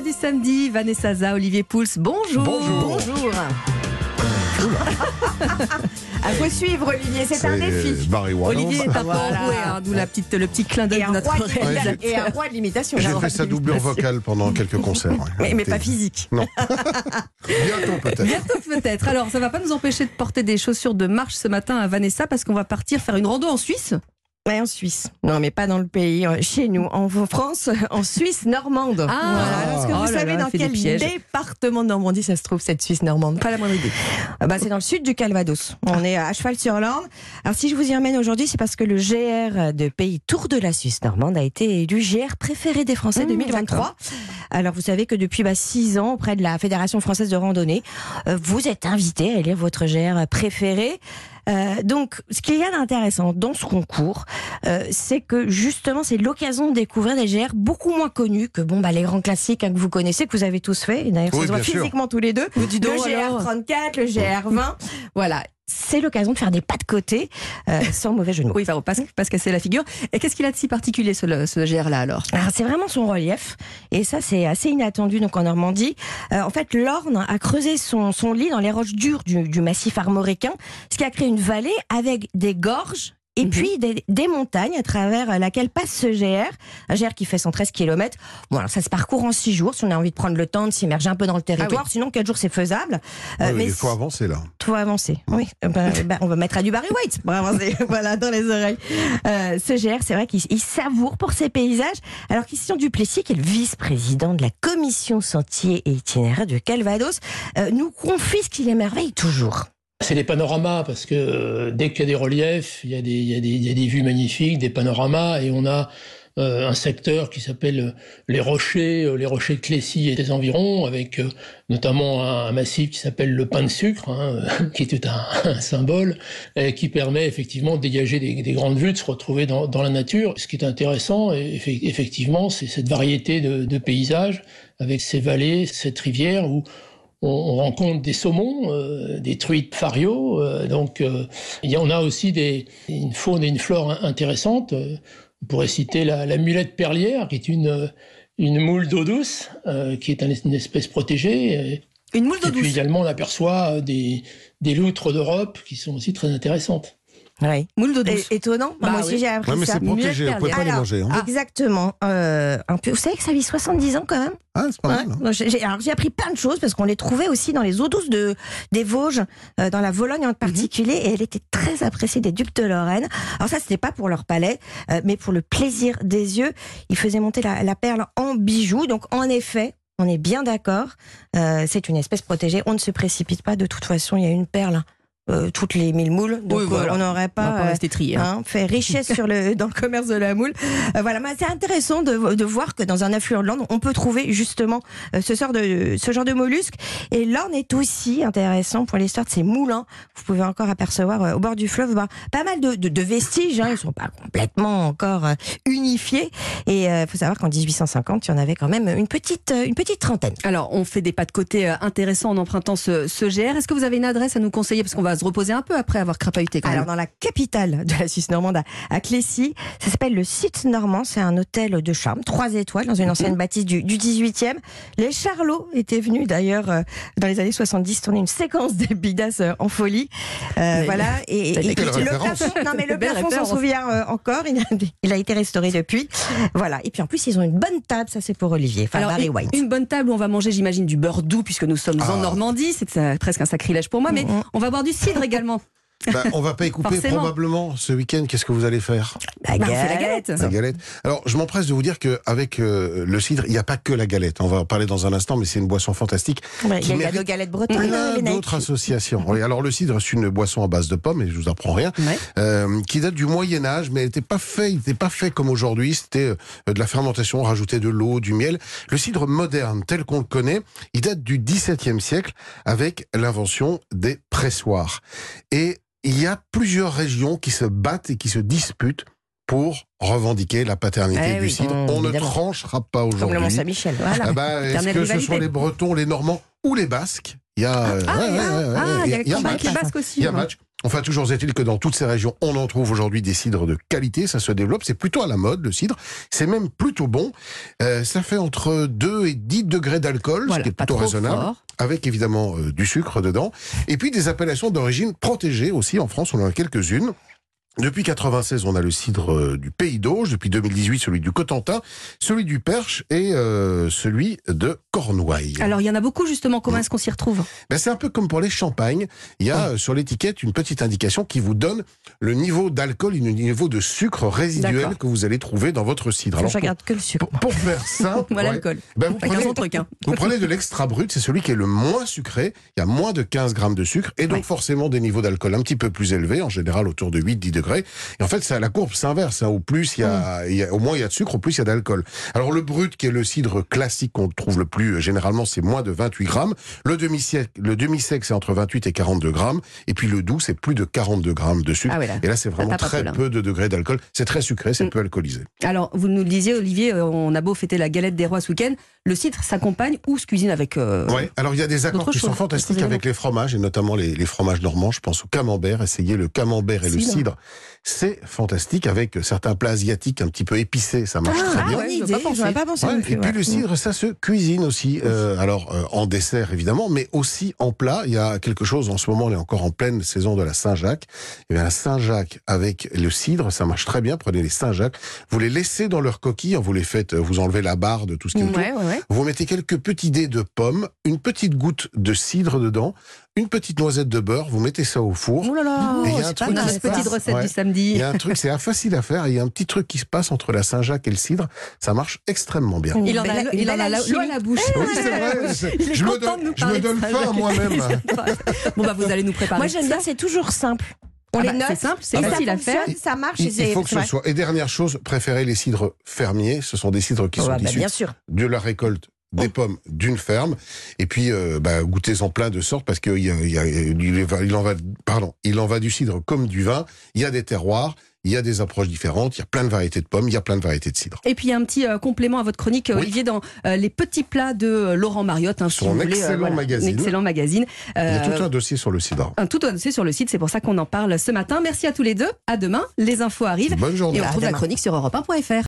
du samedi, Vanessa Za, Olivier Pouls, bonjour. Bonjour. Bonjour. À vous suivre, Olivier, c'est un défi. Barry. Olivier est un peu Voilà. enroué, hein, d'où la petite, le petit clin d'œil de notre réalisateur. et un roi de l'imitation. J'ai fait sa doublure vocale pendant quelques concerts. Mais, mais pas physique. Non. Bientôt peut-être. Bientôt peut-être. Alors, ça va pas nous empêcher de porter des chaussures de marche ce matin à Vanessa parce qu'on va partir faire une rando en Suisse. Ouais, en Suisse. Non, mais pas dans le pays. euh, Chez nous, en France, en Suisse normande. Ah. Est-ce que Oh vous savez là, dans quel département de Normandie ça se trouve, cette Suisse normande? Pas la moindre idée. Ah bah, C'est dans le sud du Calvados. On est à cheval-sur-Orne. Alors, si je vous y emmène aujourd'hui, c'est parce que le GR de pays Tour de la Suisse normande a été élu GR préféré des Français Mmh, 2023. Alors, vous savez que depuis bah, six ans, auprès de la Fédération française de randonnée, euh, vous êtes invité à élire votre GR préféré. Euh, donc, ce qu'il y a d'intéressant dans ce concours, euh, c'est que justement, c'est l'occasion de découvrir des GR beaucoup moins connus que bon, bah, les grands classiques hein, que vous connaissez, que vous avez tous fait. Et D'ailleurs, Oui, se voit sûr. physiquement tous les deux. Le alors. GR34, le GR20. Voilà. C'est l'occasion de faire des pas de côté, euh, sans mauvais jeu de mots. Oui, faut pas, se- pas se casser la figure. Et qu'est-ce qu'il a de si particulier, ce, ce GR-là, alors? Alors, c'est vraiment son relief, et ça c'est assez inattendu donc en Normandie. Euh, en fait, l'Orne a creusé son, son lit dans les roches dures du, du massif armoricain, ce qui a créé une vallée avec des gorges. Et Mhm. puis des, des montagnes à travers laquelle passe ce GR, un GR qui fait 113 km. Bon, alors ça se parcourt en 6 jours si on a envie de prendre le temps de s'immerger un peu dans le territoire. Sinon, 4 jours c'est faisable. Euh, mais il faut avancer là. faut avancer. Oui, Euh, ben, ben, on va mettre à du Barry White pour avancer. voilà, dans les oreilles. Euh, ce GR, c'est vrai qu'il il savoure pour ses paysages. Alors Christian Duplessis, qui est le vice-président de la commission sentier et itinéraire de Calvados, euh, nous confie ce qu'il émerveille toujours. C'est des panoramas parce que euh, dès qu'il y a des reliefs, il y a des, vues magnifiques, des panoramas, et on a euh, un secteur qui s'appelle euh, les Rochers, les Rochers de Clécy et des environs, avec notamment un, massif qui s'appelle le pain de sucre, hein, qui est un, symbole, qui permet effectivement de dégager des, des grandes vues, de se retrouver dans, la nature. Ce qui est intéressant, effectivement, c'est cette variété de, de paysages, avec ces vallées, cette rivière où on, on rencontre des saumons, euh, des truites fario, euh, donc euh, il y en a aussi des, une faune et une flore in- intéressantes. On pourrait citer la, la mulette perlière, qui est une, euh, une moule d'eau douce, euh, qui est un- une espèce protégée. Une moule d'eau Et puis douce. également, on aperçoit des, des loutres d'Europe qui sont aussi très intéressantes. Oui. Moule d'eau douce. étonnant. Bah Moi aussi, oui. j'ai appris Ouais, mais ça. c'est protégé, Mieux vous pouvez pas les Alors, manger. hein. Exactement. Euh, un peu, vous savez que ça vit 70 ans quand même Ah, c'est pas Ouais. hein. J'ai- alors, j'ai appris plein de choses parce qu'on les trouvait aussi dans les eaux douces de, des Vosges, euh, dans la Vologne en particulier, et elle était très appréciée des ducs de Lorraine. Alors ça, c'était pas pour leur palais, euh, mais pour le plaisir des yeux. Ils faisaient monter la, la perle en bijoux. Donc en effet, on est bien d'accord. euh, c'est une espèce protégée. On ne se précipite pas. De toute façon, il y a une perle euh, toutes les mille moules. Donc Oui, voilà. euh, on n'aurait pas. pas euh, hein. Hein, fait richesse sur le, dans le commerce de la moule. Euh, voilà, mais c'est intéressant de, de voir que dans un affluent de l'Orne, on peut trouver justement euh, ce, sort de, ce genre de mollusques. Et l'Orne est aussi intéressant pour l'histoire de ces moulins. Vous pouvez encore apercevoir au bord du fleuve bah, pas mal de, de, de vestiges. Hein, ils sont pas complètement encore unifiés. Et il faut savoir qu'en 1850, il y en avait quand même une petite, une petite trentaine. Alors, on fait des pas de côté intéressants en empruntant ce, ce GR. Est-ce que vous avez une adresse à nous conseiller? Parce qu'on va se reposer un peu après avoir crapahuté quand Alors même. dans la capitale de la Suisse normande, à, Clécy, ça s'appelle le site normand. C'est un hôtel de charme, trois étoiles dans une ancienne bâtisse du, du 18e. Les Charlots étaient venus d'ailleurs euh, dans les années 70 tourner une séquence des Bidas euh, en folie. Euh, voilà. Et, et- le plafond, non mais le plafond s'en souvient euh, encore. Il a, il a été restauré depuis. Voilà. Et puis en plus ils ont une bonne table. Ça c'est pour Olivier. Enfin Alors, Barry une, White. une bonne table où on va manger, j'imagine, du beurre doux puisque nous sommes en Ah. Normandie. C'est presque un sacrilège pour moi, mais Mhm. on va boire du cidre également. Bah, on va pas y couper Forcément. probablement ce week-end. Qu'est-ce que vous allez faire La Bah, on fait la galette. galette. La galette. Alors, je m'empresse de vous dire qu'avec euh, le cidre, il n'y a pas que la galette. On va en parler dans un instant, mais c'est une boisson fantastique. Ouais, qui Il y a, il y a mérite nos galettes bretonnes. Plein Nike. d'autres associations. Oui, alors le cidre, c'est une boisson à base de pommes, et je vous apprends rien, Ouais. euh, qui date du Moyen Âge, mais elle n'était pas fait, il n'était pas fait comme aujourd'hui. C'était euh, de la fermentation, rajouter de l'eau, du miel. Le cidre moderne, tel qu'on le connaît, il date du XVIIe siècle, avec l'invention des pressoirs. Et il y a plusieurs régions qui se battent et qui se disputent pour revendiquer la paternité Eh du oui, cidre. mmh, On ne tranchera pas Comme le aujourd'hui. Mont-Saint-Michel. Voilà. Ah bah, Est-ce que ce rivalité. sont les Bretons, les Normands ou les Basques? Il y a, euh, Ah, ouais, ah, ouais, ouais, ah, ouais, il y a y a match. Basques aussi. Il y a match. Enfin, toujours est-il que dans toutes ces régions, on en trouve aujourd'hui des cidres de qualité, ça se développe, c'est plutôt à la mode le cidre, c'est même plutôt bon. Euh, ça fait entre 2 et 10 degrés d'alcool, Voilà, ce qui est plutôt raisonnable, fort. avec évidemment euh, du sucre dedans, et puis des appellations d'origine protégée aussi, en France on en a quelques-unes. Depuis 96, on a le cidre euh, du Pays d'Auge. Depuis 2018, celui du Cotentin, celui du Perche et euh, celui de Cornouailles. Alors, il y en a beaucoup, justement. Comment est-ce qu'on s'y retrouve? Ben, c'est un peu comme pour les champagnes. Il y a Oh. euh, sur l'étiquette une petite indication qui vous donne le niveau d'alcool et le niveau de sucre résiduel que vous allez trouver dans votre cidre. Je Alors, pour, regarde que le sucre. pour- pour faire simple, Moi, ouais, l'alcool. ben, vous, prenez, truc, hein. vous prenez de l'extra brut, c'est celui qui est le moins sucré. Il y a moins de 15 grammes de sucre et donc forcément des niveaux d'alcool un petit peu plus élevés, en général autour de 8-10 degrés. Et en fait, la courbe s'inverse. Hein. Au plus il y Mm. a, il y a- au moins il y a de sucre, au plus il y a d'alcool. Alors le brut, qui est le cidre classique qu'on trouve le plus euh, généralement, c'est moins de 28 grammes. Le demi-sec, le demi-sec, c'est entre 28 et 42 grammes. Et puis le doux, c'est plus de 42 grammes de sucre. Ah là. Et là, c'est vraiment très peu, de degrés d'alcool. C'est très sucré, c'est Mm. peu alcoolisé. Alors, vous nous le disiez, Olivier, euh, on a beau fêter la galette des rois ce week-end, le cidre s'accompagne ou se cuisine avec. euh, Ouais. Alors il y a des accords qui sont fantastiques avec les fromages et notamment les, les fromages normands. Je pense au camembert. Essayez le camembert et le Cidre. C'est fantastique avec certains plats asiatiques un petit peu épicés. Ça marche très Ah, bien. ouais, idée, pas j'aurais pas pensé Ouais, non plus, et puis ouais. le cidre, ça se cuisine aussi. Euh, alors euh, en dessert évidemment, mais aussi en plat. Il y a quelque chose en ce moment, on est encore en pleine saison de la Saint-Jacques. Et bien la Saint-Jacques avec le cidre, ça marche très bien. Prenez les Saint-Jacques, vous les laissez dans leur coquille, vous les faites, vous enlevez la barre de tout ce qui est autour. Ouais, ouais. Vous mettez quelques petits dés de pommes, une petite goutte de cidre dedans, une petite noisette de beurre, vous mettez ça au four. Oh là là, Et il y a un pas truc qui petite recette Ouais. du samedi. Il y a un truc, c'est facile à faire, il y a un petit truc qui se passe entre la Saint-Jacques et le cidre, ça marche extrêmement bien. Il en a, il en la- l'eau à la bouche. Oui, c'est vrai. Je me donne, je me donne faim moi-même. bon, bah, vous allez nous préparer. Moi, j'aime bien, c'est toujours simple. On Ah les bah, note. c'est simple, c'est facile à faire. Ça marche. Il, il c'est- faut que ce soit. Et dernière chose, préférez les cidres fermiers. Ce sont des cidres qui Oh, sont bah, issus bien sûr. de la récolte des pommes d'une ferme. Et puis, euh, bah, goûtez-en plein de sortes parce qu'il y a, il y a- il va- il en va, pardon, il en va du cidre comme du vin. Il y a des terroirs, il y a des approches différentes, il y a plein de variétés de pommes, il y a plein de variétés de cidre. Et puis il y a un petit euh, complément à votre chronique, euh, Oui. Olivier, dans euh, les petits plats de euh, Laurent Mariotte. Hein, si Son excellent magazine. Un excellent magazine. Il y a tout un dossier sur le cidre. un tout dossier sur le site, c'est pour ça qu'on en parle ce matin. Merci à tous les deux. À demain, les infos arrivent. Bonne journée. Et on retrouve la chronique sur europe1.fr.